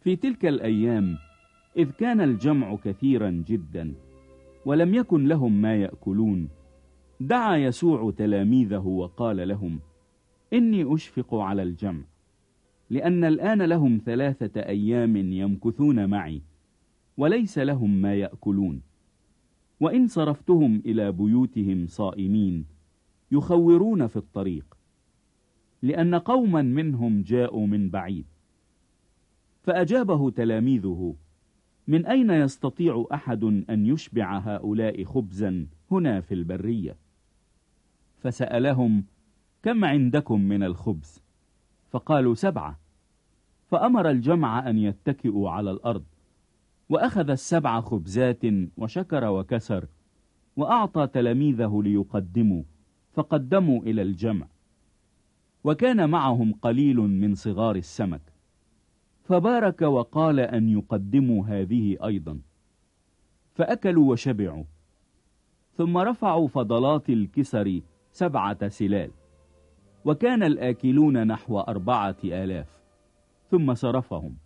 في تلك الأيام إذ كان الجمع كثيرا جدا ولم يكن لهم ما يأكلون. دعا يسوع تلاميذه وقال لهم إني أشفق على الجمع لأن الآن لهم ثلاثة أيام يمكثون معي وليس لهم ما يأكلون. وإن صرفتهم إلى بيوتهم صائمين يخورون في الطريق لأن قوما منهم جاءوا من بعيد. فأجابه تلاميذه من أين يستطيع أحد أن يشبع هؤلاء خبزا هنا في البرية؟ فسألهم كم عندكم من الخبز؟ فقالوا سبعة. فأمر الجمع أن يتكئوا على الأرض وأخذ السبع خبزات وشكر وكسر وأعطى تلاميذه ليقدموا فقدموا إلى الجمع. وكان معهم قليل من صغار السمك. فبارك وقال أن يقدموا هذه أيضا. فأكلوا وشبعوا. ثم رفعوا فضلات الكسر سبعة سلال. وكان الآكلون نحو أربعة آلاف. ثم صرفهم.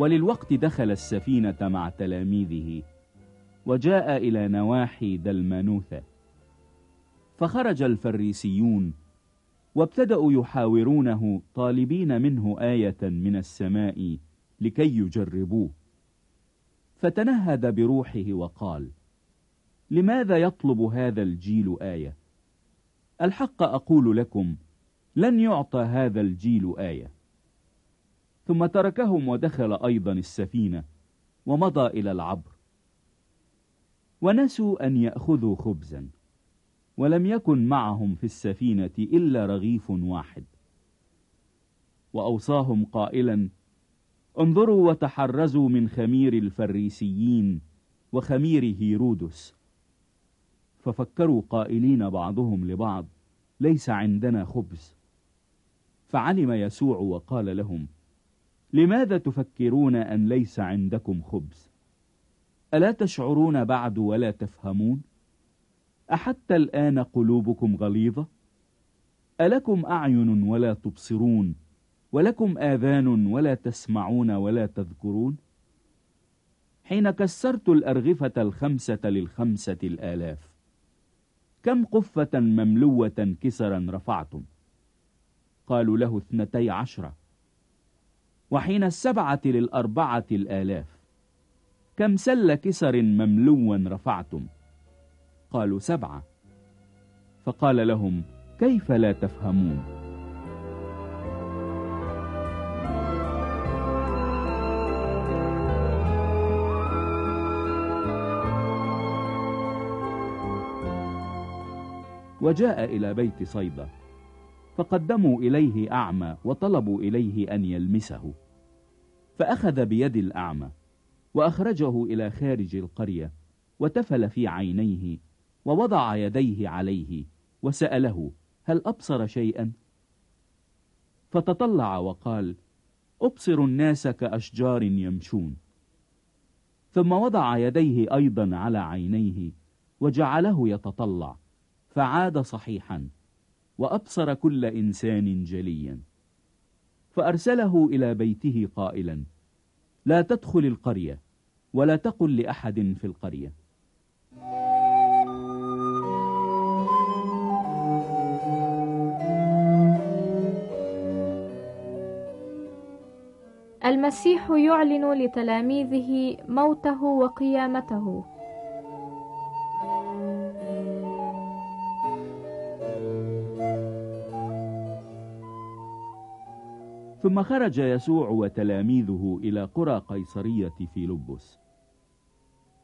وللوقت دخل السفينة مع تلاميذه وجاء إلى نواحي دلمانوثة فخرج الفريسيون وابتدأوا يحاورونه طالبين منه آية من السماء لكي يجربوه. فتنهد بروحه وقال لماذا يطلب هذا الجيل آية؟ الحق أقول لكم لن يعطى هذا الجيل آية. ثم تركهم ودخل أيضا السفينة ومضى إلى العبر. ونسوا أن يأخذوا خبزا ولم يكن معهم في السفينة إلا رغيف واحد. وأوصاهم قائلا انظروا وتحرزوا من خمير الفريسيين وخمير هيرودس. ففكروا قائلين بعضهم لبعض ليس عندنا خبز. فعلم يسوع وقال لهم لماذا تفكرون أن ليس عندكم خبز؟ ألا تشعرون بعد ولا تفهمون؟ أحتى الآن قلوبكم غليظة؟ ألكم أعين ولا تبصرون؟ ولكم آذان ولا تسمعون ولا تذكرون؟ حين كسرت الأرغفة الخمسة للخمسة الآلاف كم قفة مملوة كسرا رفعتم؟ قالوا له اثنتي عشرة وحين السبعة للأربعة الآلاف. كم سل كسر مملوا رفعتم؟ قالوا سبعة. فقال لهم كيف لا تفهمون؟ وجاء إلى بيت صيدا فقدموا إليه أعمى وطلبوا إليه أن يلمسه. فأخذ بيد الأعمى وأخرجه إلى خارج القرية وتفل في عينيه ووضع يديه عليه وسأله هل أبصر شيئا؟ فتطلع وقال أبصر الناس كأشجار يمشون. ثم وضع يديه أيضا على عينيه وجعله يتطلع فعاد صحيحا. وأبصر كل إنسان جليا. فأرسله إلى بيته قائلا لا تدخل القرية ولا تقل لأحد في القرية. المسيح يعلن لتلاميذه موته وقيامته. ثم خرج يسوع وتلاميذه إلى قرى قيصرية في لبس.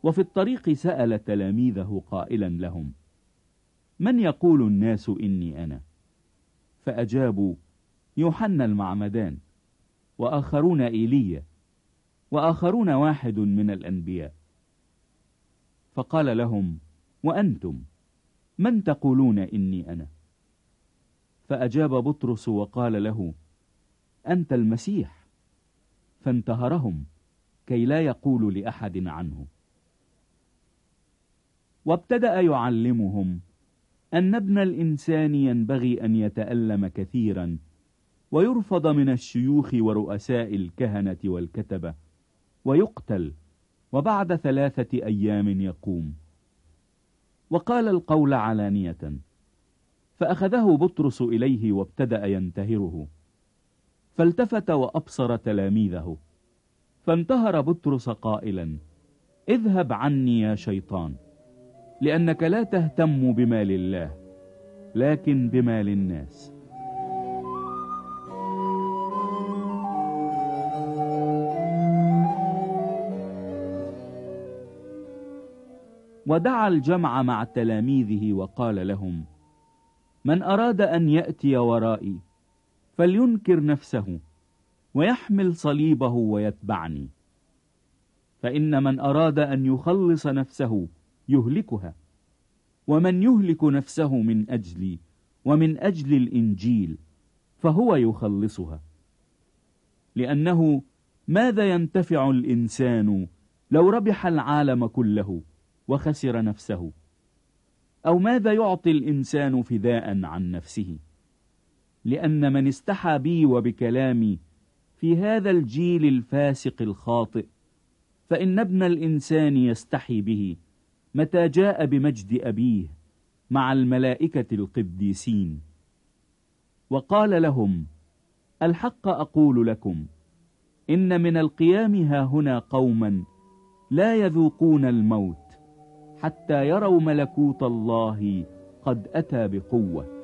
وفي الطريق سأل تلاميذه قائلا لهم من يقول الناس إني أنا؟ فأجابوا يوحنا المعمدان وآخرون إيليا وآخرون واحد من الأنبياء. فقال لهم وأنتم؟ من تقولون إني أنا؟ فأجاب بطرس وقال له أنت المسيح. فانتهرهم كي لا يقولوا لأحد عنه. وابتدأ يعلمهم أن ابن الإنسان ينبغي أن يتألم كثيرا ويرفض من الشيوخ ورؤساء الكهنة والكتبة ويقتل وبعد ثلاثة أيام يقوم. وقال القول علانية فأخذه بطرس إليه وابتدأ ينتهره. فالتفت وأبصر تلاميذه فانتهر بطرس قائلا اذهب عني يا شيطان لأنك لا تهتم بمال الله لكن بمال الناس. ودعا الجمع مع تلاميذه وقال لهم من أراد أن يأتي ورائي فلينكر نفسه ويحمل صليبه ويتبعني. فإن من أراد أن يخلص نفسه يهلكها ومن يهلك نفسه من أجلي ومن أجل الإنجيل فهو يخلصها. لأنه ماذا ينتفع الإنسان لو ربح العالم كله وخسر نفسه؟ أو ماذا يعطي الإنسان فداء عن نفسه؟ لأن من استحى بي وبكلامي في هذا الجيل الفاسق الخاطئ فإن ابن الإنسان يستحي به متى جاء بمجد أبيه مع الملائكة القديسين. وقال لهم الحق أقول لكم إن من القيام ها هنا قوما لا يذوقون الموت حتى يروا ملكوت الله قد أتى بقوة.